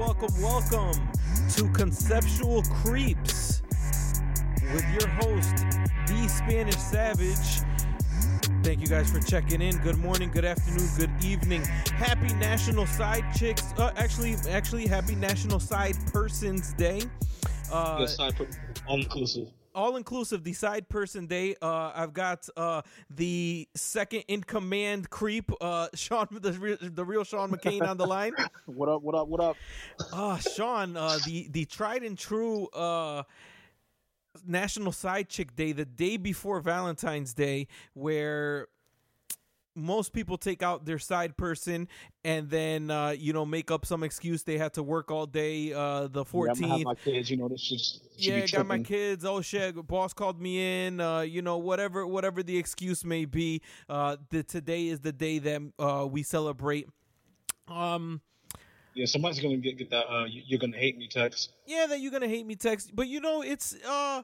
Welcome, welcome, to Conceptual Creeps with your host, The Spanish Savage. Thank you guys for checking in. Good morning, good afternoon, good evening. Happy National Side Chicks. Uh, actually, actually, happy National Side Persons Day. Uh, Yes, per- all inclusive. All inclusive the side person day uh i've got uh the second in command creep uh sean the real, the real sean mccain on the line What up? What up? What up? uh sean uh the the tried and true uh national side chick day the day before valentine's day where most people take out their side person and then uh you know make up some excuse they had to work all day uh the 14th Yeah, my kids. You know, this should yeah, got my kids. Oh shit, boss called me in. Uh, you know, whatever, whatever the excuse may be. Uh, the today is the day that uh we celebrate. Um, Yeah, somebody's gonna get, get that. Uh, you- you're gonna hate me text. yeah, that you're gonna hate me text, but you know, it's uh.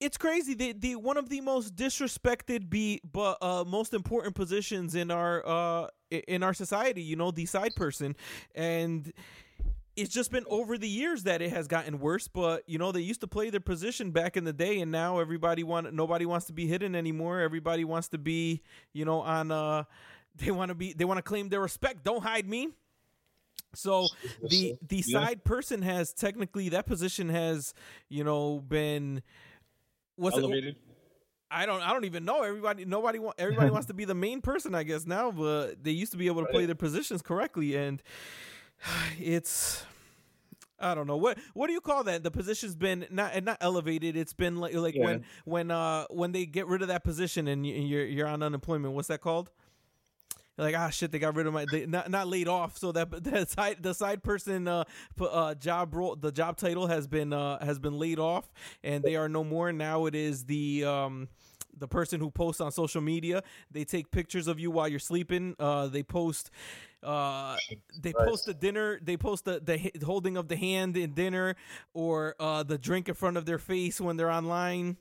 It's crazy. The the one of the most disrespected be but uh most important positions in our uh in our society, you know, the side person. And it's just been over the years that it has gotten worse. But you know, they used to play their position back in the day, and now everybody want nobody wants to be hidden anymore. Everybody wants to be, you know, on uh, they want to be they want to claim their respect. Don't hide me. So the the Yeah. side person has technically that position has you know been what's it, Elevated. I don't I don't even know. Everybody nobody everybody wants to be the main person I guess now but they used to be able to play their positions correctly and it's I don't know. What what do you call that? The position's been not not elevated. It's been like like Yeah. when when uh when they get rid of that position and you're you're on unemployment what's that called like ah shit they got rid of my they, not not laid off. So that that side the side person uh, uh job role the job title has been uh has been laid off and they are no more. Now it is the um the person who posts on social media. They take pictures of you while you're sleeping. Uh they post uh they post the dinner they post the the holding of the hand in dinner or uh the drink in front of their face when they're online.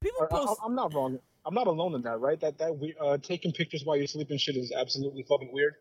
People post. I, am not wrong. I'm not alone in that, right? That that we uh taking pictures while you're sleeping shit is absolutely fucking weird.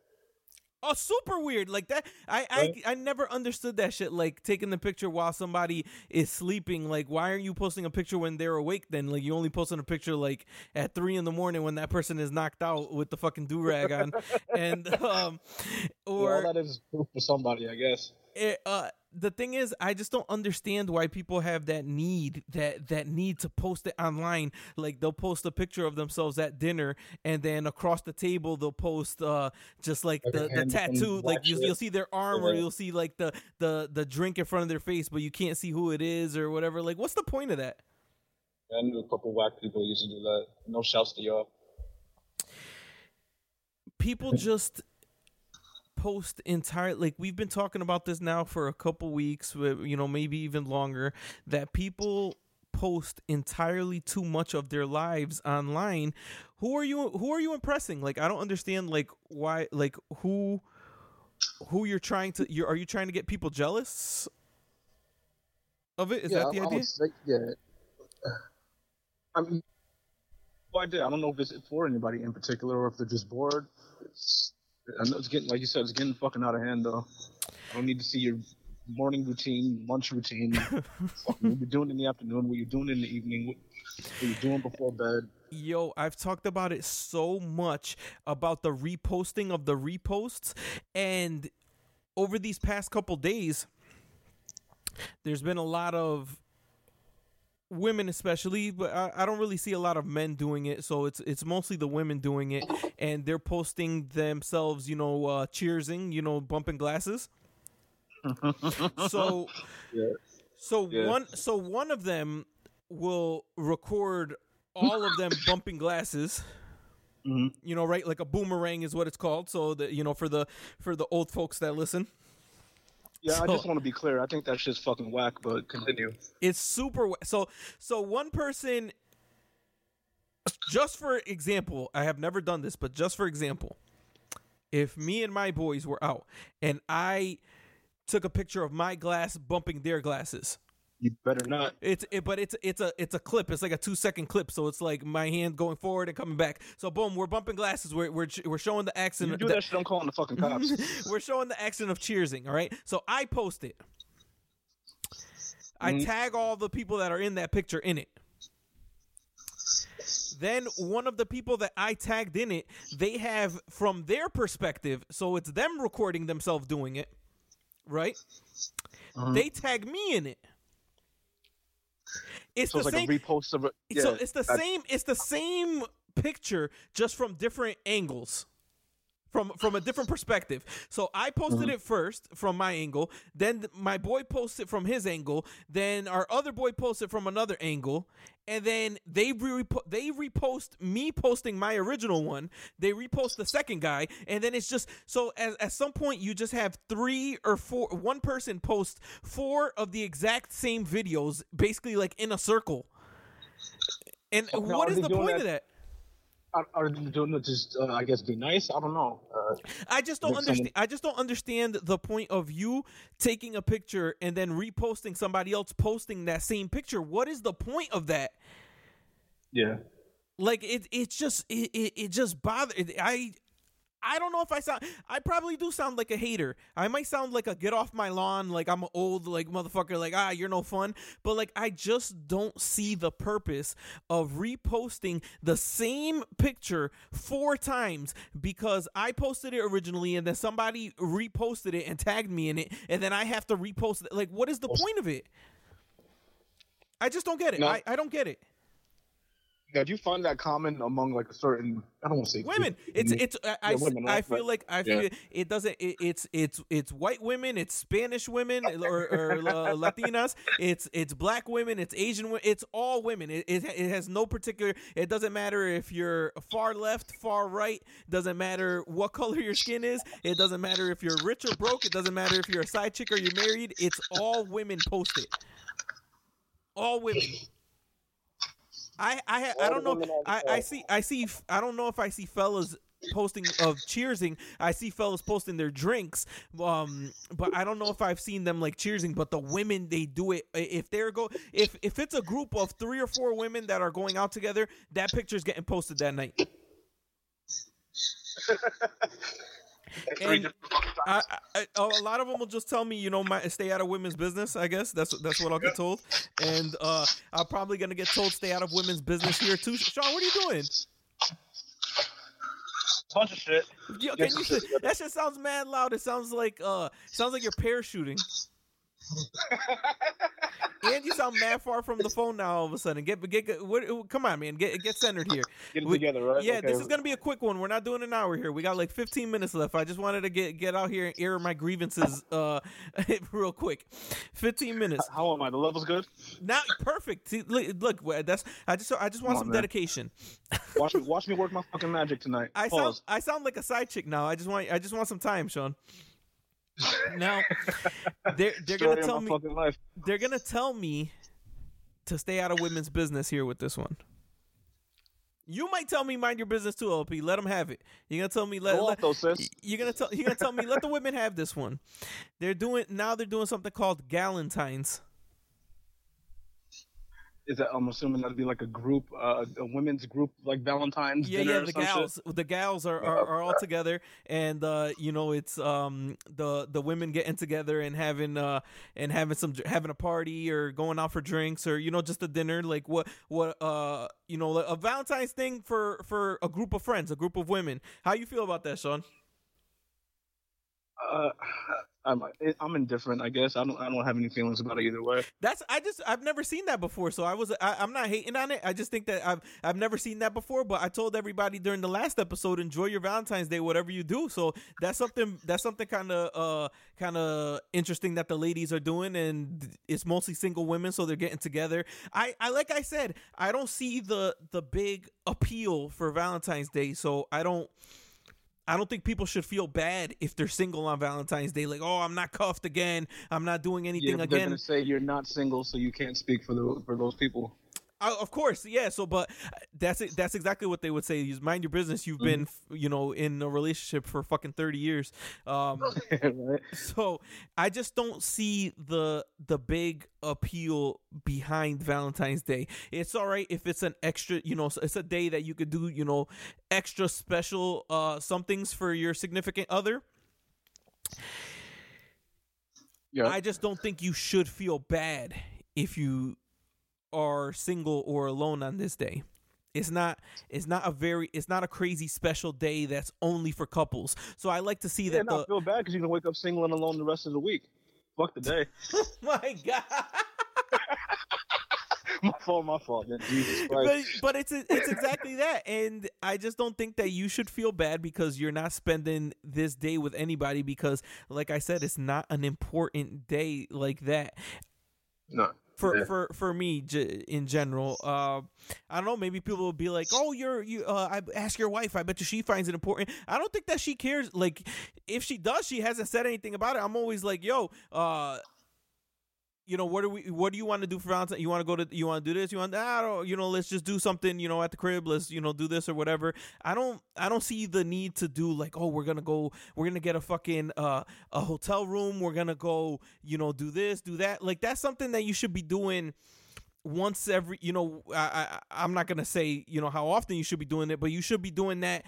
Oh, super weird. Like that. I, Right. I I never understood that shit. Like taking the picture while somebody is sleeping. Like, why aren't you posting a picture when they're awake? Then, like, you only posting a picture like at three in the morning when that person is knocked out with the fucking do rag on, and um, Yeah, or all that is proof for somebody, I guess. it, uh the thing is i just don't understand why people have that need that that need to post it online. Like they'll post a picture of themselves at dinner and then across the table they'll post uh just like the, the tattoo. like you, you'll see their arm or you'll see like the the the drink in front of their face but you can't see who it is or whatever. Like what's the point of that? I knew a couple whack people used to do that. No shouts to y'all. people just post entire like we've been talking about this now for a couple weeks wi- you know maybe even longer that people post entirely too much of their lives online who are you who are you impressing like i don't understand like why like who who you're trying to you are you trying to get people jealous of it is that the I, I idea would say, yeah. I mean, no idea. I don't know if it's for anybody in particular or if they're just bored. It's, I know it's getting, like you said, it's getting fucking out of hand though. I don't need to see your morning routine, lunch routine. what you're doing in the afternoon, what you're doing in the evening, what, what you're doing before bed. Yo, I've talked about it so much about the reposting of the reposts, and over these past couple days, there's been a lot of women, especially, but I, I don't really see a lot of men doing it. So it's it's mostly the women doing it, and they're posting themselves, you know, uh, cheersing, you know, bumping glasses. so Yeah. so Yeah. one so one of them will record all of them bumping glasses. Mhm. You know, right? Like a boomerang is what it's called. So that you know, for the for the old folks that listen, Yeah, I just want to be clear. I think that shit's fucking whack, but continue. it's super. wa- So so one person, just for example, I have never done this, but just for example, if me and my boys were out and I took a picture of my glass bumping their glasses, You better not. It's it, but it's it's a it's a clip. It's like a two second clip. So it's like my hand going forward and coming back. So boom, we're bumping glasses. We're we're we're showing the accent. You do the- that shit, I'm calling the fucking cops. we're showing the action of cheersing. All right. So I post it. I Mhm. tag all the people that are in that picture in it. Then one of the people that I tagged in it, they have from their perspective, so it's them recording themselves doing it, right? Uh-huh. They tag me in it. It's so the it's like same. a repost of it. Yeah, so it's the that- same. It's the same picture, just from different angles, from from a different perspective. So I posted Mhm. it first from my angle, then my boy posted from his angle, then our other boy posted from another angle, and then they re- they repost me posting my original one. They repost the second guy, and then it's just so at, at some point you just have three or four. One person posts four of the exact same videos, basically like in a circle. And Now, what is the point that- of that? Are, are they doing it just, uh, I guess, be nice? I don't know. Uh, I just don't understand. someone- I just don't understand the point of you taking a picture and then reposting somebody else posting that same picture. What is the point of that? yeah. Like it, it's just it, it, it just bother. It, I I don't know if I sound. I probably do sound like a hater. I might sound like a get off my lawn, like I'm an old like motherfucker, like ah you're no fun. But like I just don't see the purpose of reposting the same picture four times because I posted it originally and then somebody reposted it and tagged me in it, and then I have to repost it. Like what is the point of it? I just don't get it. No. I, I don't get it. Now, do you find that common among like a certain? I don't want to say women group, it's it's I, I, Yeah, s- women, I feel like i Yeah. feel it doesn't it, it's it's it's white women it's spanish women or, or uh, latinas it's it's black women it's asian women it's all women it, it, it has no particular it doesn't matter if you're far left far right doesn't matter what color your skin is it doesn't matter if you're rich or broke it doesn't matter if you're a side chick or you're married it's all women posted all women I I I don't know. women I, I see I see I don't know if I see fellas posting of cheersing. I see fellas posting their drinks. Um, but I don't know if I've seen them like cheersing. But the women they do it. If they're go if if it's a group of three or four women that are going out together, that picture's getting posted that night. Three and different fucking I, times. I, I, a lot of them will just tell me, you know, my stay out of women's business. I guess that's that's what I'll get told, and uh, I'm probably gonna get told stay out of women's business here too. Sean, what are you doing? bunch of shit. Yo, can you, yes, yes. that shit sounds mad loud. It sounds like uh, sounds like you're parachuting, and you sound mad far from the phone now. All of a sudden, get get, get what, come on, man, get get centered here. Get it We- together, right? Yeah, Okay. this is gonna be a quick one. We're not doing an hour here. We got like 15 minutes left. I just wanted to get get out here and air my grievances uh real quick. 15 minutes. How am I? The level's good. Now perfect. See, look, look, that's I just I just want on, some man. dedication. Watch me, watch me work my fucking magic tonight. I sound I sound like a side chick now. I just want I just want some time, Sean. Now they're they're Story gonna tell me life. they're gonna tell me to stay out of women's business here with this one. You might tell me mind your business too, LP. Let them have it. You're gonna tell me let, Go let though, sis. you're gonna tell you're gonna tell me let the women have this one. They're doing now. They're doing something called Galentine's. Is that I'm assuming that'd be like a group, uh, a women's group, like Valentine's Yeah, dinner yeah. The some shit? gals, the gals are, are, are all together, and uh, you know it's um the the women getting together and having uh and having some having a party or going out for drinks or you know just a dinner like what what uh you know a Valentine's thing for for a group of friends, a group of women. How you feel about that, Sean? Uh, I'm I'm indifferent. I guess I don't I don't have any feelings about it either way. That's I just I've never seen that before, so I was I, I'm not hating on it. I just think that I've I've never seen that before. But I told everybody during the last episode, enjoy your Valentine's Day, whatever you do. So that's something that's something kind of uh kind of interesting that the ladies are doing, and it's mostly single women, so they're getting together. I I like I said, I don't see the the big appeal for Valentine's Day, so I don't. I don't think people should feel bad if they're single on Valentine's Day. Like, oh, I'm not cuffed again. I'm not doing Yeah, anything but they're gonna say you're not single, so you can't speak for the for those people. Uh, of course, yeah. So, but that's it. That's exactly what they would say. You mind your business. You've been, Mm-hmm. you know, in a relationship for fucking thirty years. Um, right? so I just don't see the the big appeal behind Valentine's Day. It's all right if it's an extra, you know, it's a day that you could do, you know, extra special uh somethings for your significant other. Yeah. I just don't think you should feel bad if you are single or alone on this day. It's not it's not a very it's not a crazy special day that's only for couples. So I like to see yeah, that not the feel bad because you can wake up single and alone the rest of the week. Fuck the day. Oh my god. my fault, my fault. Man. Jesus but Christ. but it's it's exactly that, and I just don't think that you should feel bad because you're not spending this day with anybody because, like I said, it's not an important day like that No. For Yeah. for for me j- in general. Uh, I don't know. Maybe people will be like, "Oh, you're you." Uh, I ask your wife. I bet you she finds it important. I don't think that she cares. Like, if she does, she hasn't said anything about it. I'm always like, "Yo, uh." You know what do we? What do you want to do for Valentine? You want to go to? You want to do this? You want? I don't. You know, let's just do something. You know, at the crib. Let's you know do this or whatever. I don't. I don't see the need to do like, oh, we're gonna go. We're gonna get a fucking uh a hotel room. We're gonna go. You know, do this, do that. Like that's something that you should be doing once every you know I, I i'm not gonna say you know how often you should be doing it but you should be doing that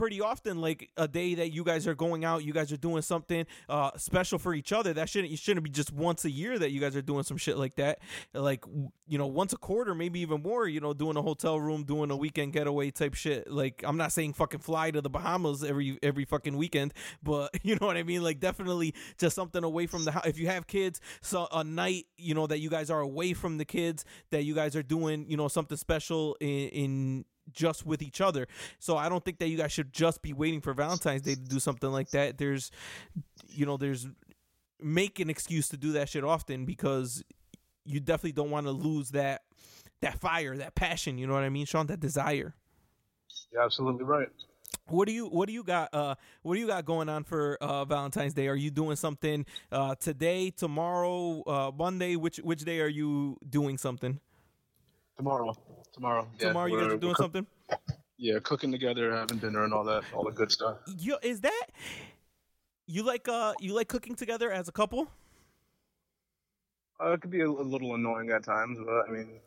pretty often like a day that you guys are going out you guys are doing something uh special for each other. That shouldn't you shouldn't be just once a year that you guys are doing some shit like that. Like you know once a quarter maybe even more you know doing a hotel room doing a weekend getaway type shit. Like i'm not saying fucking fly to the bahamas every every fucking weekend but you know what i mean? Like definitely just something away from the house if you have kids so a night you know that you guys are away from the kids that you guys are doing you know something special in, in just with each other. So i don't think that you guys should just be waiting for valentine's day to do something like that. There's you know there's make an excuse to do that shit often because you definitely don't want to lose that that fire that passion you know what i mean sean? That desire. You're absolutely right. what do you what do you got uh what do you got going on for uh valentine's day? Are you doing something uh today tomorrow uh monday? Which which day are you doing something? Tomorrow. Tomorrow. Yeah, tomorrow you guys we're- doing we're something Yeah, cooking together, having dinner, and all that, all the good stuff. you is that you like uh you like cooking together as a couple Uh, it could be a, a little annoying at times, but I mean,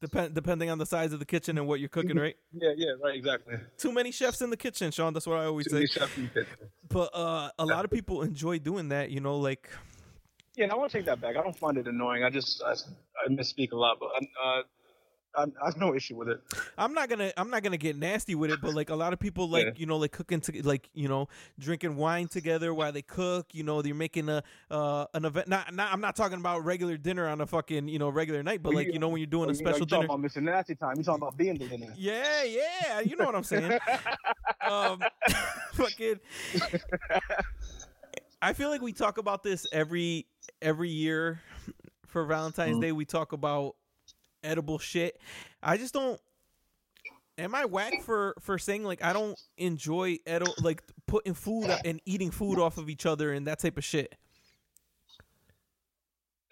Depend depending on the size of the kitchen and what you're cooking right yeah, yeah, right, exactly. too many chefs in the kitchen sean that's what i always Too say many chefs in the kitchen. but uh a lot of people enjoy doing that you know like Yeah, and I want to take that back. I don't find it annoying. I just I, I misspeak a lot, but uh, I, I have no issue with it. I'm not gonna I'm not gonna get nasty with it, but like a lot of people like Yeah. you know like cooking to like you know drinking wine together while they cook. You know they're making a uh an event. Not, not I'm not talking about regular dinner on a fucking you know regular night, but Well, like you- know when you're doing Oh, a you know, special you dinner. talking about Mr. Nasty time. You talking about being the dinner. Yeah, yeah, you know what I'm saying. um, fucking. I feel like we talk about this every every year for Valentine's Mhm. Day. We talk about edible shit. I just don't. Am I whack for for saying like I don't enjoy edible like putting food and eating food off of each other and that type of shit?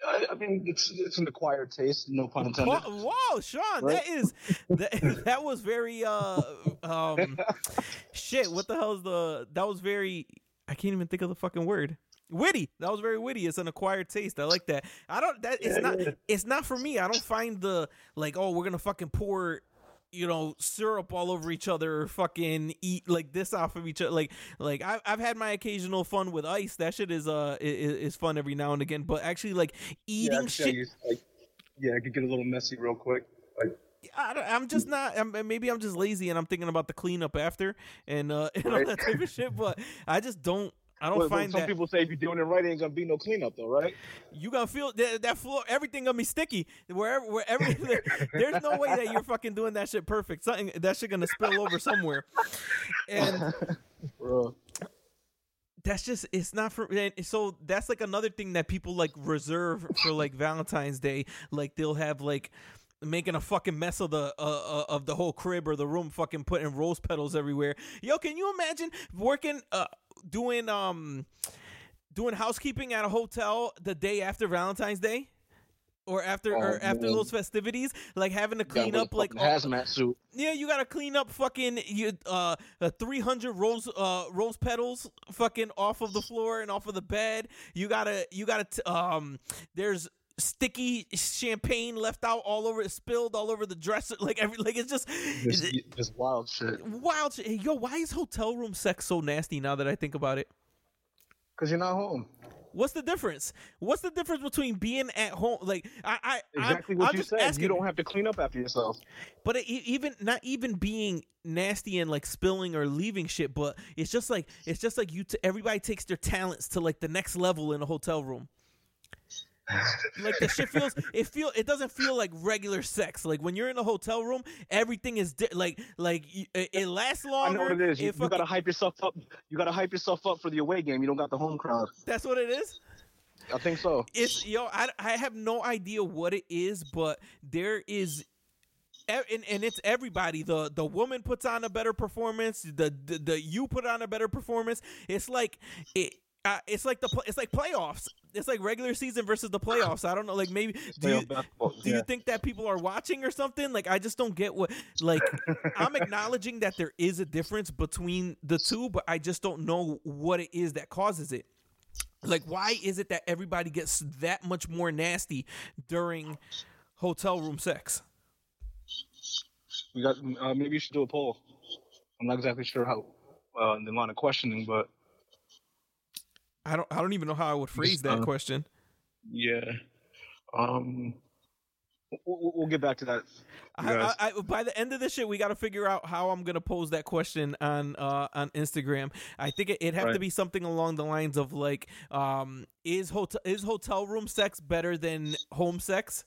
I, I mean, it's it's an acquired taste. No pun intended. Whoa, whoa, Sean, Right? that is that, that was very uh um shit. What the hell is the that was very I can't even think of the fucking word. Witty. That was very witty. It's an acquired taste. I like that. I don't that it's Yeah, not yeah. it's not for me. I don't find the like oh we're gonna fucking pour you know syrup all over each other or fucking eat like this off of each other like like I, I've had my occasional fun with ice that shit is uh is, is fun every now and again but actually like eating tell shit you, like, yeah, it could get a little messy real quick. Like, I don't, I'm just not. I'm, maybe I'm just lazy and I'm thinking about the cleanup after and uh and all that type of shit. But I just don't. I don't well, find some that people say if you're doing it right, ain't gonna be no cleanup though, right? you gonna feel that, that floor. Everything gonna be sticky wherever wherever. there's no way that you're fucking doing that shit perfect. Something that shit gonna spill over somewhere. And Bro. that's just it's not for and so that's like another thing that people like reserve for like Valentine's Day. Like they'll have like making a fucking mess of the uh, uh, of the whole crib or the room, fucking putting rose petals everywhere. Yo, can you imagine working uh doing um doing housekeeping at a hotel the day after Valentine's Day? or after Oh, or after man. those festivities, like having to clean up like all- hazmat suit. yeah, you gotta clean up fucking you uh uh, 300 rose uh rose petals fucking off of the floor and off of the bed. You gotta you gotta t- um there's sticky champagne left out all over spilled all over the dresser like every like it's just this wild shit. wild shit. yo why is hotel room sex so nasty now that I think about it Because you're not home. What's the difference? What's the difference between being at home? Like I, I Exactly I'm, what I'm you said. asking, You don't have to clean up after yourself. But it, even not even being nasty and like spilling or leaving shit, but it's just like it's just like you. T- everybody takes their talents to like the next level in a hotel room. Like the shit feels it feel it doesn't feel like regular sex like when you're in a hotel room everything is di- like like it, it lasts I longer know what it is. You, it you gotta hype yourself up. You gotta hype yourself up for the away game. You don't got the home crowd. that's what it is I think so. it's yo I, I have no idea what it is but there is and, and it's everybody the the woman puts on a better performance the the, the you put on a better performance it's like it uh, it's like the it's like playoffs it's like regular season versus the playoffs i don't know like maybe do you do you think that people are watching or something like i just don't get what like i'm acknowledging that there is a difference between the two but i just don't know what it is that causes it like why is it that everybody gets that much more nasty during hotel room sex we got? Uh, maybe you should do a poll. I'm not exactly sure how uh, the line of questioning, but i don't i don't even know how i would phrase that uh, question yeah. Um, we'll, we'll get back to that. I. I, I, by the end of this shit, we got to figure out how I'm gonna pose that question on uh, on Instagram. I think it, it'd have to be something along the lines of like, um, is hotel is hotel room sex better than home sex?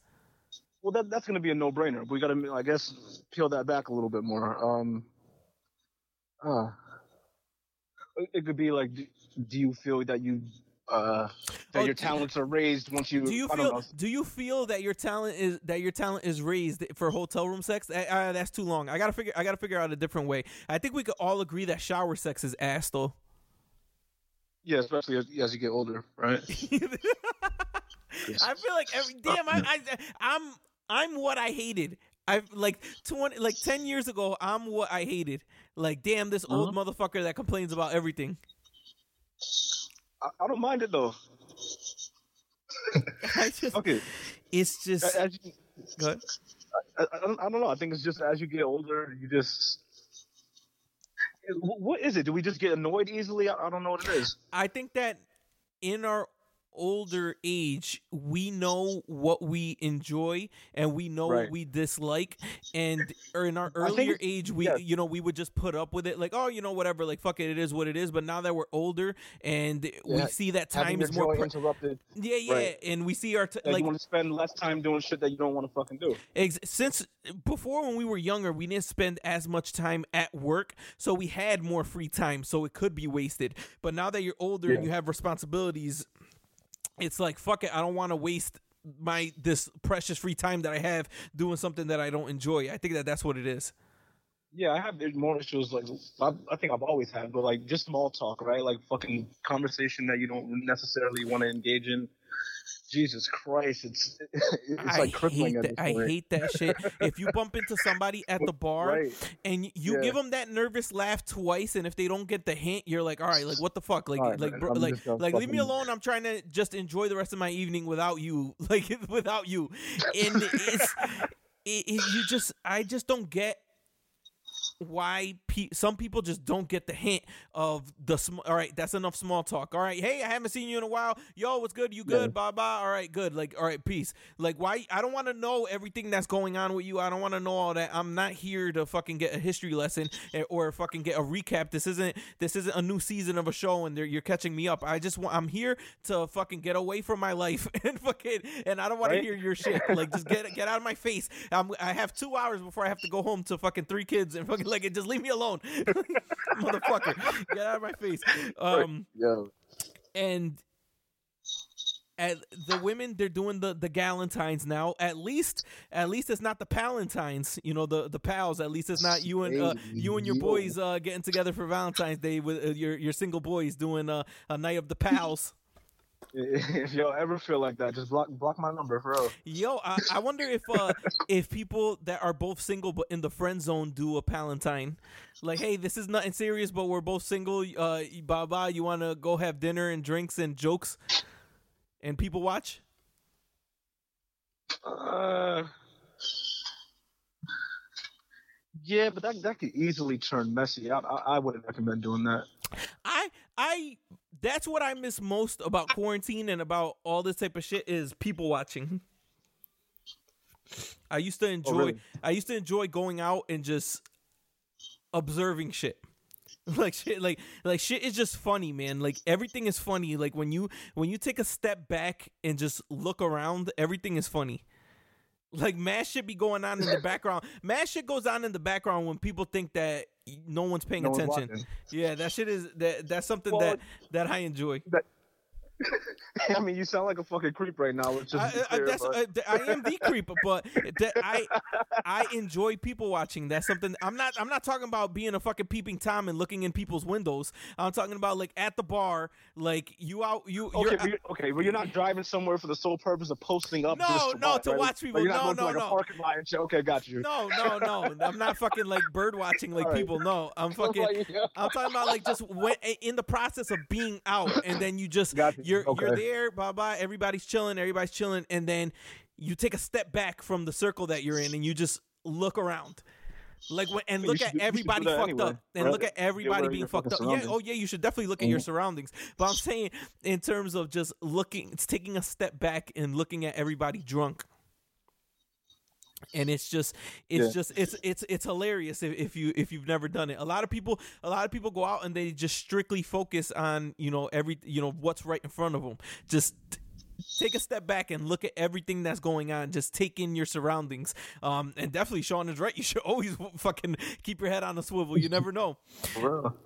Well, that that's gonna be a no-brainer. We gotta, I guess, peel that back a little bit more. Um, uh, it could be like, do, you feel that you uh that Oh, your talents are raised once you? Do you feel know. do you feel that your talent is that your talent is raised for hotel room sex? Uh, uh, that's too long. I gotta figure I gotta figure out a different way. I think we could all agree that shower sex is ass though. Yeah, especially as, as you get older, right? I feel like every damn I, I I'm I'm what I hated. I've like twenty like ten years ago. I'm what I hated. Like damn, this old Uh-huh. motherfucker that complains about everything. I, I don't mind it though. I just Okay, it's just as you, go ahead. I, I, don't, I don't know. I think it's just as you get older, you just. What is it? Do we just get annoyed easily? I don't know what it is. I think that in our older age, we know what we enjoy and we know what we dislike. And or in our earlier age, we yeah. you know we would just put up with it, like oh you know whatever, like fuck it, it is what it is. But now that we're older and we see that time is more. Pre- interrupted. yeah, yeah, Right. and we see our t- Like, like you want to spend less time doing shit that you don't want to fucking do. Ex- since before when we were younger we didn't spend as much time at work so we had more free time so it could be wasted but now that you're older and you have responsibilities it's like fuck it i don't want to waste my this precious free time that i have doing something that i don't enjoy i think that that's what it is Yeah, I have more issues like I, I think I've always had, but like just small talk, right? Like fucking conversation that you don't necessarily want to engage in. Jesus Christ, it's it's like I crippling hate that. I hate that shit. If you bump into somebody at the bar Right. and you Yeah. give them that nervous laugh twice, and if they don't get the hint, you're like, all right, like what the fuck, like, right, like, bro, like, like, leave me alone. I'm trying to just enjoy the rest of my evening without you, like, without you. And it's, it, it, you just, I just don't get why pe- some people just don't get the hint of the sm- all right that's enough small talk. All right hey i haven't seen you in a while. Yo what's good? You good? Yeah. bye bye. All right good. Like all right peace. Like why i don't want to know everything that's going on with you. I don't want to know all that. I'm not here to fucking get a history lesson or fucking get a recap. This isn't this isn't a new season of a show and you're catching me up. I just want i'm here to fucking get away from my life and fucking and i don't want Right? to hear your shit. Like just get get out of my face. I'm, i have two hours before i have to go home to fucking three kids and fucking like just leave me alone. Motherfucker get out of my face. Um Yeah, and at the women they're doing the the galentines now. At least at least it's not the palentines you know the the pals. At least it's not you and uh, you and your boys uh getting together for valentine's day with uh, your your single boys doing uh, a night of the pals If y'all ever feel like that, just block block my number, bro. Yo, I, I wonder if uh if people that are both single but in the friend zone do a Palantine, like, hey, this is nothing serious, but we're both single. Uh, bye bye. You want to go have dinner and drinks and jokes, and people watch. Uh, yeah, but that that could easily turn messy. I I, I wouldn't recommend doing that. I I that's what I miss most about quarantine and about all this type of shit is people watching. I used to oh, enjoy really? I used to enjoy going out and just observing shit. Like shit like like shit is just funny, man. Like everything is funny. Like when you when you take a step back and just look around, everything is funny. Like mad shit be going on in the background. Mad shit goes on in the background when people think that no one's paying No attention. watching. Yeah, that shit is that that's something Well, that that I enjoy. I mean, you sound like a fucking creep right now. Let's just I, I, clear, that's, uh, I am the creep, but that I I enjoy people watching. That's something I'm not I'm not talking about being a fucking peeping tom and looking in people's windows. I'm talking about like at the bar, like you out you Okay, you're but you're, okay, but you're not driving somewhere for the sole purpose of posting up. No, just to no, watch, to right? watch people. Like, you're not No, going to no, like no. a parking lot and shit. Okay, got you. no no no. I'm not fucking like bird watching like right. people. No, I'm fucking. I'm talking about like just when, in the process of being out, and then you just Got you. You're you're there, bye bye. Everybody's chilling, everybody's chilling, and then you take a step back from the circle that you're in, and you just look around. Like when, and look at do- you should do everybody fucked anyway, up, and right? look at everybody being fucked up. Yeah, oh yeah, you should definitely look at your Mhm. surroundings. But I'm saying in terms of just looking, it's taking a step back and looking at everybody drunk and it's just it's Yeah. just it's it's it's hilarious if, if you if you've never done it. A lot of people a lot of people go out and they just strictly focus on you know every you know what's right in front of them just take a step back and look at everything that's going on. Just take in your surroundings. Um and definitely sean is right. You should always fucking keep your head on a swivel. You never know. For real.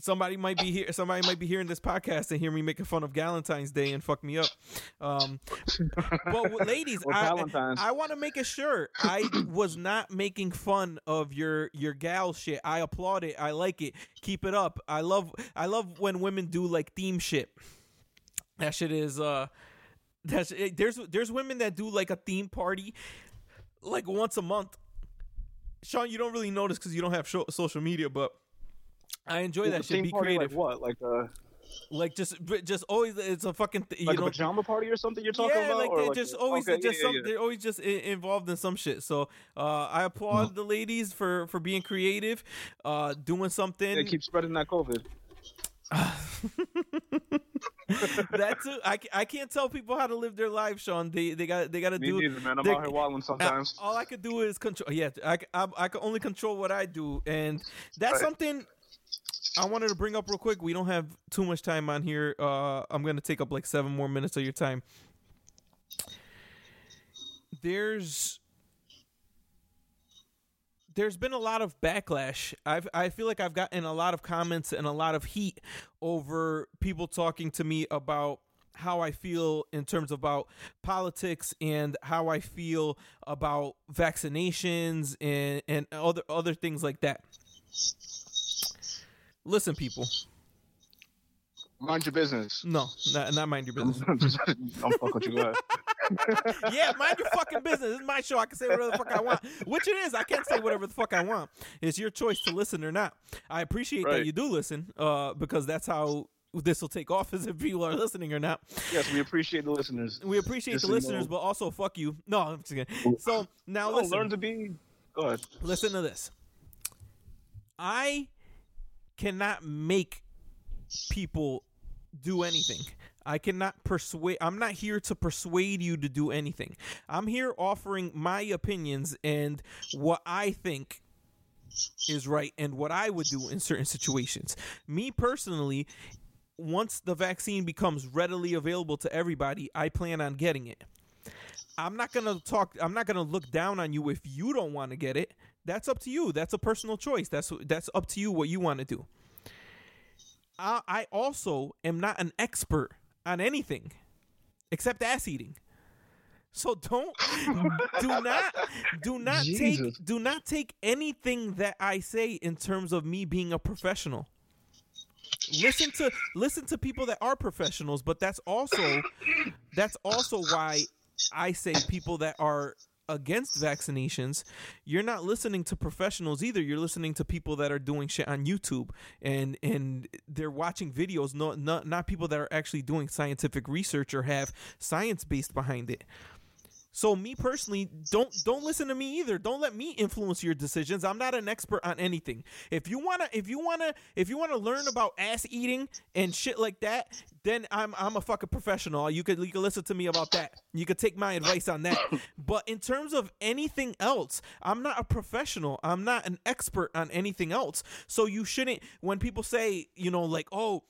Somebody might be here somebody might be hearing this podcast and hear me making fun of Valentine's Day and fuck me up. Um but ladies, Or I. I want to make it sure I was not making fun of your your gal shit. I applaud it. I like it. Keep it up. I love I love when women do like theme shit. That shit is uh that's it, there's there's women that do like a theme party like once a month. Sean, you don't really notice because you don't have social media, but I enjoy that shit. Be party, creative. Like what? Like uh, Like just, just always, it's a fucking, th- you like a know. pajama party or something you're talking yeah, about? like they just a- always, okay, just yeah, some, yeah, they're always just I- involved in some shit. So uh, I applaud the ladies for for being creative, uh, doing something. Yeah, keep spreading that COVID. That's it. I, I can't tell people how to live their life, Sean. They they got they got to Me do. neither, man. I'm they- out here wilding sometimes. All I could do is control. Yeah, I I can only control what I do, and that's Right. something I wanted to bring up real quick. We don't have too much time on here. Uh, I'm gonna take up like seven more minutes of your time. There's there's been a lot of backlash. I've I feel like I've gotten a lot of comments and a lot of heat over people talking to me about how I feel in terms about politics and how I feel about vaccinations and and other other things like that. Listen, people. Mind your business. No, not, not mind your business. I'm fucking with you. Go yeah, mind your fucking business. It's my show. I can say whatever the fuck I want. Which it is. I can't say whatever the fuck I want. It's your choice to listen or not. I appreciate that you do listen, uh, because that's how this will take off is if people are listening or not. Yes, we appreciate the listeners. We appreciate Just the listeners, know. but also fuck you. No, I'm just kidding. So now Oh, listen. learn to be. Go ahead. listen to this. I cannot make people do anything. I cannot persuade I'm not here to persuade you to do anything. I'm here offering my opinions and what I think is right and what I would do in certain situations. Me personally, once the vaccine becomes readily available to everybody, I plan on getting it. I'm not gonna talk. I'm not gonna look down on you if you don't want to get it. That's up to you. That's a personal choice. That's that's up to you what you want to do. I, I also am not an expert on anything except ass eating. So don't do not do not Jesus. take do not take anything that I say in terms of me being a professional. listen to listen to people that are professionals, but that's also that's also why I say people that are against vaccinations, you're not listening to professionals either. You're listening to people that are doing shit on YouTube and and they're watching videos, not not not people that are actually doing scientific research or have science based behind it. So me personally, don't don't listen to me either. Don't let me influence your decisions. I'm not an expert on anything. If you wanna if you wanna if you wanna learn about ass eating and shit like that, then I'm I'm a fucking professional. You could you could listen to me about that. You could take my advice on that. But in terms of anything else, I'm not a professional. I'm not an expert on anything else. So you shouldn't when people say, you know, like, oh,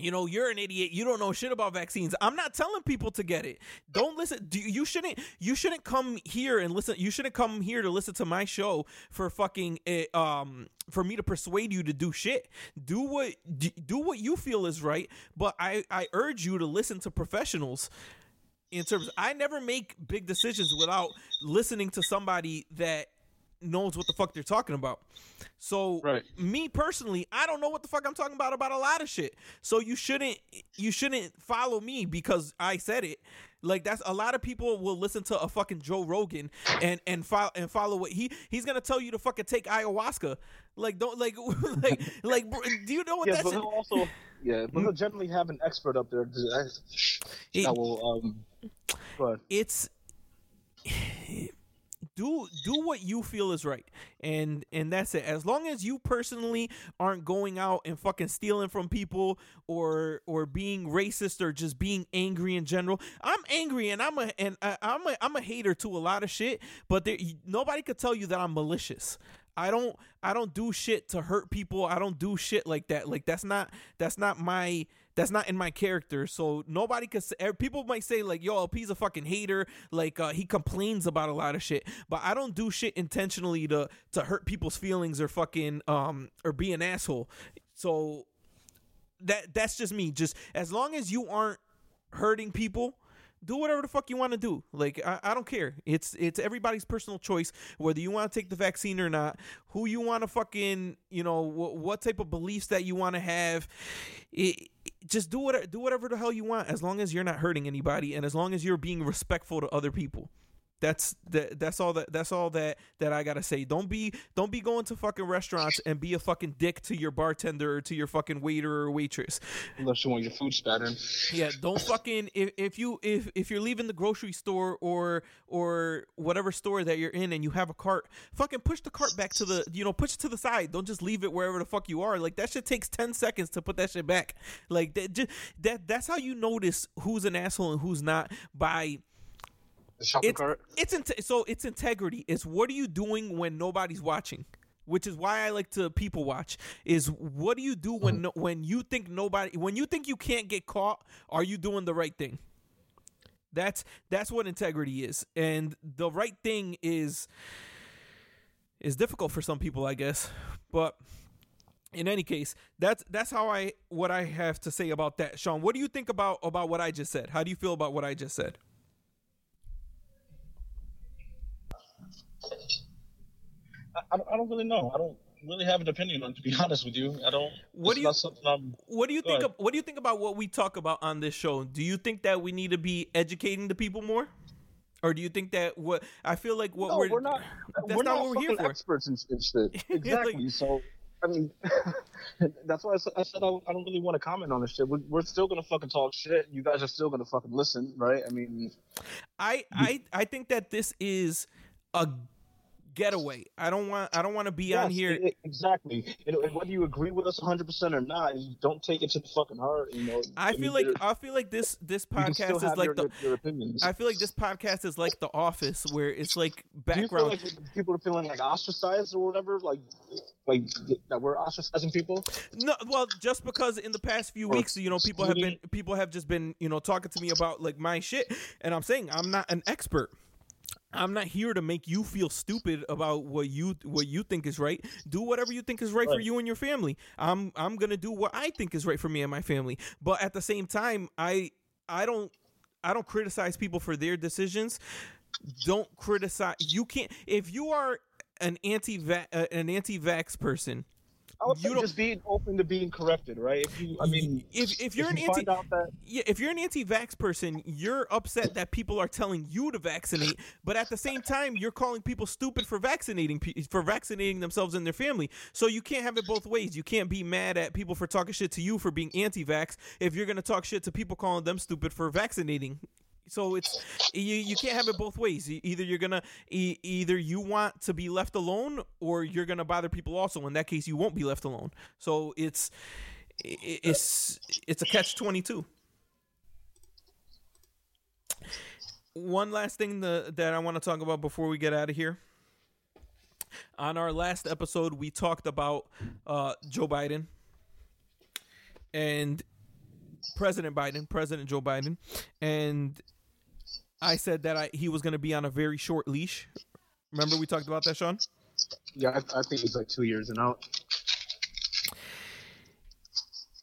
you know you're an idiot. You don't know shit about vaccines. I'm not telling people to get it. Don't listen. You shouldn't you shouldn't come here and listen you shouldn't come here to listen to my show for fucking uh, um for me to persuade you to do shit. Do what do what you feel is right but i i urge you to listen to professionals in terms i never make big decisions without listening to somebody that knows what the fuck they're talking about. So Right. me personally, I don't know what the fuck I'm talking about about a lot of shit. So you shouldn't you shouldn't follow me because I said it. Like that's a lot of people will listen to a fucking Joe Rogan and and follow and follow what he he's gonna tell you to fucking take ayahuasca. Like don't like like like bro, do you know what Yeah, that's but he'll also yeah, but he'll generally have an expert up there that that will um. But it's do do what you feel is right and and that's it as long as you personally aren't going out and fucking stealing from people or or being racist or just being angry in general i'm angry and i'm a and I, i'm a i'm a hater to a lot of shit but there nobody could tell you that i'm malicious I don't I don't do shit to hurt people. I don't do shit like that. Like that's not that's not my that's not in my character. So nobody could say er, people might say like yo, LP's a fucking hater, like uh, he complains about a lot of shit. But I don't do shit intentionally to to hurt people's feelings or fucking um or be an asshole. So that that's just me. Just as long as you aren't hurting people, do whatever the fuck you want to do. Like I, I don't care. It's it's everybody's personal choice whether you want to take the vaccine or not. Who you want to fucking you know wh- what type of beliefs that you want to have. It, it- just do whatever do whatever the hell you want as long as you're not hurting anybody and as long as you're being respectful to other people. That's that. That's all that. That's all that that I gotta say. Don't be don't be going to fucking restaurants and be a fucking dick to your bartender or to your fucking waiter or waitress. unless you want your food spat in. Yeah, don't fucking if, if you if if you're leaving the grocery store or or whatever store that you're in and you have a cart, fucking push the cart back to the you know push it to the side. Don't just leave it wherever the fuck you are. Like that shit takes ten seconds to put that shit back. Like that just that that's how you notice who's an asshole and who's not by The shopping it's cart. it's inte- so it's integrity. It's what are you doing when nobody's watching, which is why I like to people watch. Is what do you do when mm-hmm. no, when you think nobody when you think you can't get caught? Are you doing the right thing? That's that's what integrity is, and the right thing is is difficult for some people, I guess, but. In any case, that's that's how I what I have to say about that. Sean, what do you think about about what I just said? How do you feel about what I just said? I, I don't- really know. I don't really have an opinion on. To be honest with you, I don't. What do you-. What do you think? Of, what do you think about what we talk about on this show? Do you think that we need to be educating the people more, or do you think that what I feel like what No, we're, we're, not. That's we're not not, what we're here for. experts in, in shit. Like- Exactly. so, I mean, that's why I said I, said I, I don't really want to comment on this shit. We're, we're still gonna fucking talk shit. You guys are still gonna fucking listen, right? I mean, I I I think that this is a getaway. I don't want I don't want to be on here. e- exactly. You know, and whether you agree with us 100 percent or not, don't take it to the fucking heart. You know. I mean, feel like I feel like this this you can still podcast is like your, the your, opinions. I feel like this podcast is like The Office, where it's like Do you feel background. like people are feeling like ostracized or whatever, like, like that we're ostracizing people? No, well, just because in the past few Or weeks, you know, people have been people have just been, you know, talking to me about like my shit, and I'm saying I'm not an expert. I'm not here to make you feel stupid about what you what you think is right. Do whatever you think is right, for you and your family. I'm I'm gonna do what I think is right for me and my family. But at the same time, I I don't I don't criticize people for their decisions. Don't criticize. You can't if you are an anti uh, an anti vax person I would You just being open to being corrected, right? If you, I mean, if if you're if an you anti that yeah, if you're an anti-vax person, you're upset that people are telling you to vaccinate, but at the same time, you're calling people stupid for vaccinating for vaccinating themselves and their family. So you can't have it both ways. You can't be mad at people for talking shit to you for being anti-vax if you're gonna talk shit to people calling them stupid for vaccinating. So it's you, you can't have it both ways. Either you're gonna e- either you want to be left alone or you're gonna bother people. Also, in that case, you won't be left alone. So it's it's it's a catch twenty two. One last thing the, that I want to talk about before we get out of here. On our last episode, we talked about uh, Joe Biden and President Biden, President Joe Biden, and I said that I, he was going to be on a very short leash. Remember we talked about that, Sean? yeah, I, I think he's like two years and out.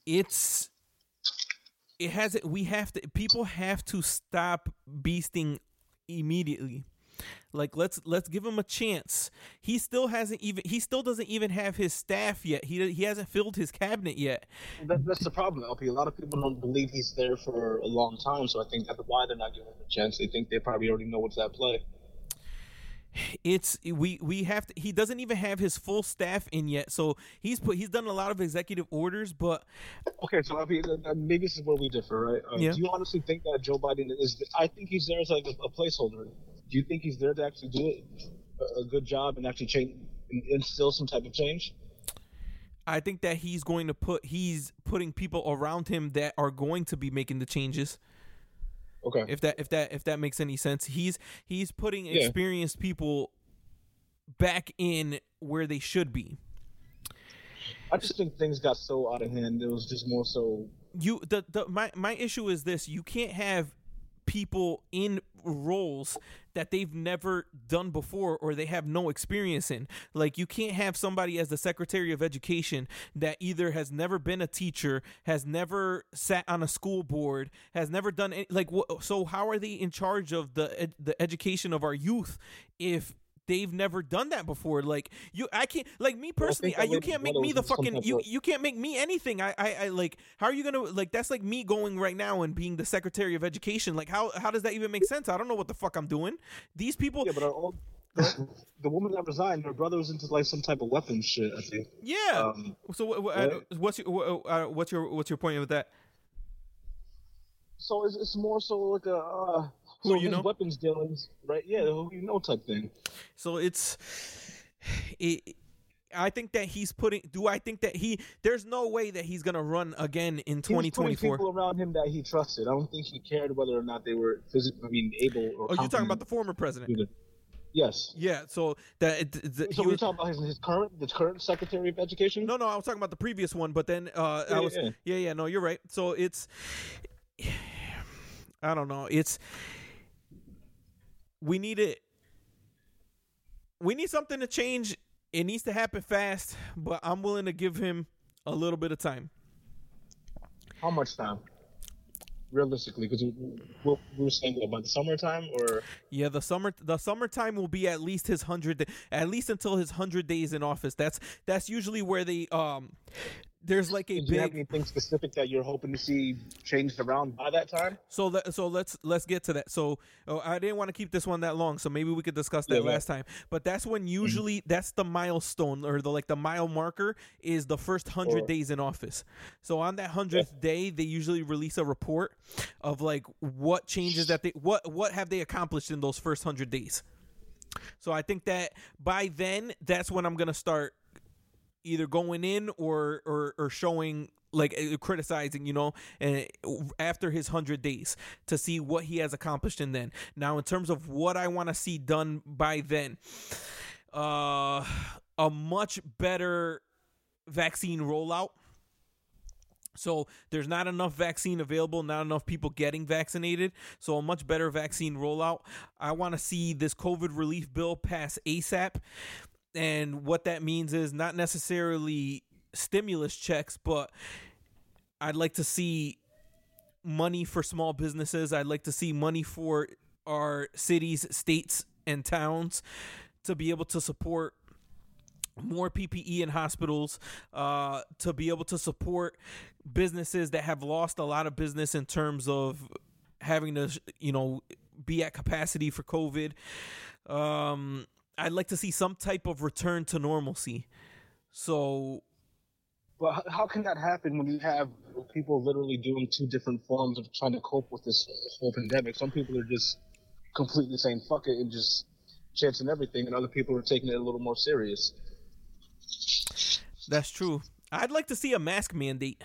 it's it has it we have to people have to stop beasting immediately like let's let's give him a chance he still hasn't even he still doesn't even have his staff yet he he hasn't filled his cabinet yet That, that's the problem, LP. A lot of people don't believe he's there for a long time, so I think that's why they're not giving him a chance. They think they probably already know what's at play. it's we we have to he doesn't even have his full staff in yet so he's put he's done a lot of executive orders but Okay, so LP, uh, uh, maybe this is where we differ, right? Uh, Yeah. Do you honestly think that Joe Biden is? I think he's there as like a, a placeholder. Do you think he's there to actually do it, a, good job and actually change, and instill some type of change? i think that he's going to put he's putting people around him that are going to be making the changes Okay. if that if that if that makes any sense he's he's putting Yeah. experienced people back in where they should be I just think things got so out of hand. It was just more so. you the, the my my issue is this you can't have people in roles that they've never done before or they have no experience in. Like you can't have somebody as the secretary of education that either has never been a teacher has never sat on a school board has never done any, like so how are they in charge of the the education of our youth if they've never done that before like you i can't like me personally think I, you can't make me the fucking you you can't make me anything I, I i like how are you gonna like that's like me going right now and being the secretary of education like how how does that even make sense i don't know what the fuck i'm doing these people Yeah, but our old, the, the woman that resigned, her brother was into like some type of weapons shit. I think. yeah Um, so what, what, right? uh, what's your what, uh, what's your what's your point with that so it's, it's more so like a uh, Who so you know? weapons dealings, right? Yeah, who you know type thing. So it's it, I think that he's putting do I think that he there's no way that he's going to run again in He was 2024. people around him that he trusted. I don't think he cared whether or not they were physically, I mean, able or. Oh, you're talking about the former president. to do it. Yes. Yeah, so that the, So we're was, talking about his, his current, the current Secretary of Education. No, no, I was talking about the previous one, but then uh I was yeah. yeah, yeah, no, you're right. So it's I don't know. It's we need it we need something to change. It needs to happen fast, but I'm willing to give him a little bit of time. How much time? Realistically, because we, we, we were saying about the summertime, or Yeah, the summer the summertime will be at least his hundred at least until his hundred days in office. That's that's usually where they um there's like a do you have big anything specific that you're hoping to see changed around by that time? so let, so let's let's get to that. So oh, I didn't want to keep this one that long, so maybe we could discuss that Yeah, yeah. last time. But that's when mm-hmm. usually that's the milestone or the like the mile marker is the first hundred Or- days in office. So on that hundredth day, they usually release a report of like what changes that they what what have they accomplished in those first hundred days. So I think that by then, that's when I'm gonna start either going in or or, or showing like uh, criticizing, you know, uh, after his hundred days to see what he has accomplished. And then now, in terms of what I want to see done by then, uh, a much better vaccine rollout. So there's not enough vaccine available, not enough people getting vaccinated. So a much better vaccine rollout. I want to see this COVID relief bill pass ASAP. And what that means is not necessarily stimulus checks, but I'd like to see money for small businesses. I'd like to see money for our cities, states, and towns to be able to support more PPE in hospitals uh, to be able to support businesses that have lost a lot of business in terms of having to, you know, be at capacity for COVID. Um, I'd like to see some type of return to normalcy. So, but how can that happen when you have people literally doing two different forms of trying to cope with this whole pandemic? Some people are just completely saying fuck it and just chancing everything, and other people are taking it a little more serious. That's true. I'd like to see a mask mandate.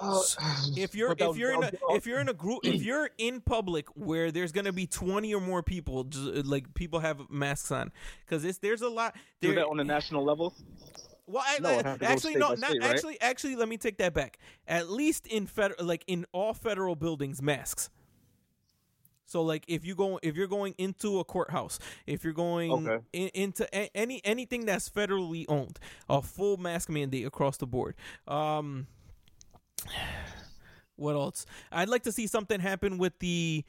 Uh, if you're if you're in a if you're in a group if you're in public where there's gonna be 20 or more people just, like people have masks on because it's there's a lot there, do that on a national level well, I, no, I, actually, no, not state, right? actually. Actually, let me take that back. At least in federal, like in all federal buildings, masks. So like if you go if you're going into a courthouse, if you're going okay. in, into a, any anything that's federally owned, a full mask mandate across the board. Um what else? I'd like to see something happen with the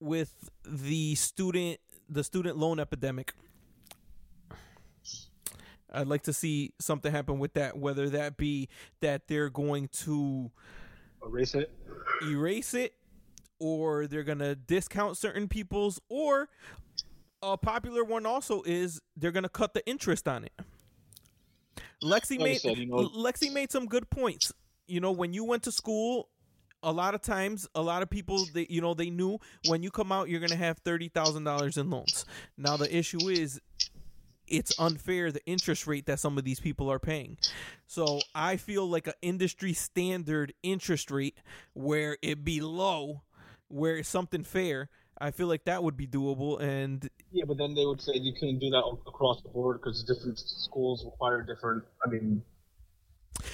with the student the student loan epidemic. I'd like to see something happen with that, whether that be that they're going to erase it, erase it, or they're gonna discount certain people's or a popular one also is they're gonna cut the interest on it. Lexi made said, you know, Lexi made some good points. You know, when you went to school, a lot of times, a lot of people, they you know, they knew when you come out, you're gonna have thirty thousand dollars in loans. Now the issue is, it's unfair the interest rate that some of these people are paying. So I feel like an industry standard interest rate where it be low where it's something fair, I feel like that would be doable. And yeah, but then they would say you can't do that across the board because different schools require different. I mean,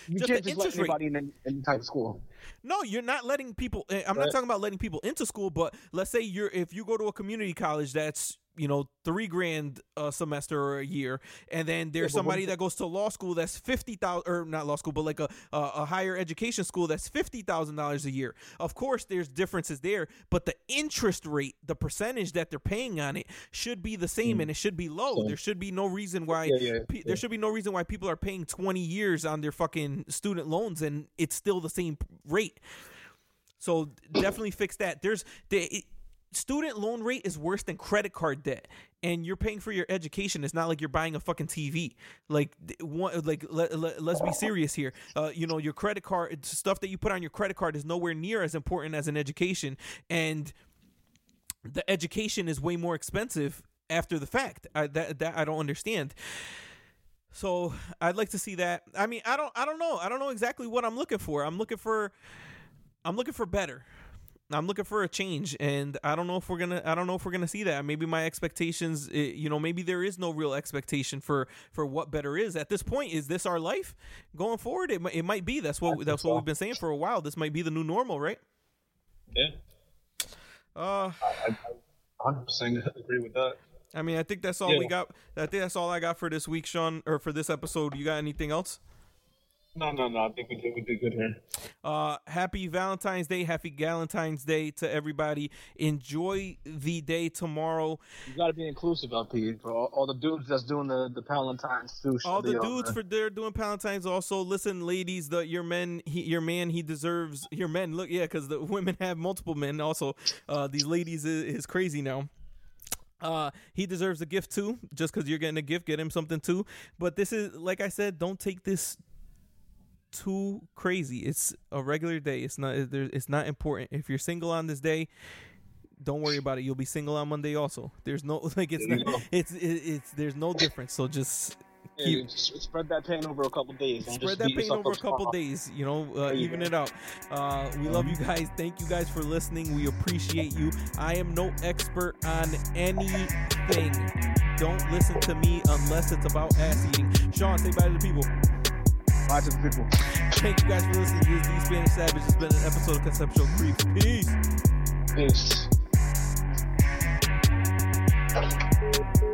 you just can't just let anybody rate. in any type of school. No, you're not letting people. Eh, I'm right. not talking about letting people into school, but let's say you're if you go to a community college that's you know three grand a semester or a year and then there's yeah, somebody that goes to law school that's 50000 or not law school but like a, a, a higher education school that's $50000 a year. Of course there's differences there but the interest rate the percentage that they're paying on it should be the same mm. and it should be low. So, there should be no reason why yeah, yeah, pe- there should be no reason why people are paying 20 years on their fucking student loans and it's still the same rate. So definitely fix that. There's the student loan rate is worse than credit card debt and you're paying for your education. It's not like you're buying a fucking tv like one, like let, let, us be serious here. Uh, you know your credit card stuff that you put on your credit card is nowhere near as important as an education and the education is way more expensive after the fact. I, that, that i don't understand. So i'd like to see that. I mean i don't i don't know. I don't know exactly what i'm looking for. I'm looking for i'm looking for better I'm looking for a change, and I don't know if we're gonna. I don't know if we're gonna see that. Maybe my expectations, eh, you know, maybe there is no real expectation for for what better is at this point. Is this our life going forward? It it might be. That's what that's what we've been saying for a while. This might be the new normal, right? Yeah. Uh, I, I 100% agree with that. I mean, I think that's all yeah. we got. I think that's all I got for this week, Sean, or for this episode. You got anything else? No, no, no. I think we did, we did good here. Uh, happy Valentine's Day. Happy Galentine's Day to everybody. Enjoy the day tomorrow. You got to be inclusive, LP. For all, all, the dudes that's doing the the Palentine's too. All the dudes for they're doing Palentine's also. Listen, ladies, the your men, he, your man, he deserves your men. Look, yeah, because the women have multiple men. Also, uh, these ladies is, is crazy now. Uh, he deserves a gift too. Just because you're getting a gift, get him something too. But this is, like I said, don't take this too crazy. It's a regular day. It's not. It's not important. If you're single on this day, don't worry about it. You'll be single on Monday also. There's no like it's not, it's, it's there's no difference. So just keep, yeah, spread that pain over a couple days. Don't spread that pain over a couple days. You know, uh, even it out. Uh, we love you guys. Thank you guys for listening. We appreciate you. I am no expert on anything. Don't listen to me unless it's about ass eating. Sean, say bye to the people. Bye to the people. Thank you guys for listening. This is the Spanish Savage. It's been an episode of Conceptual Creeps. Peace. Peace.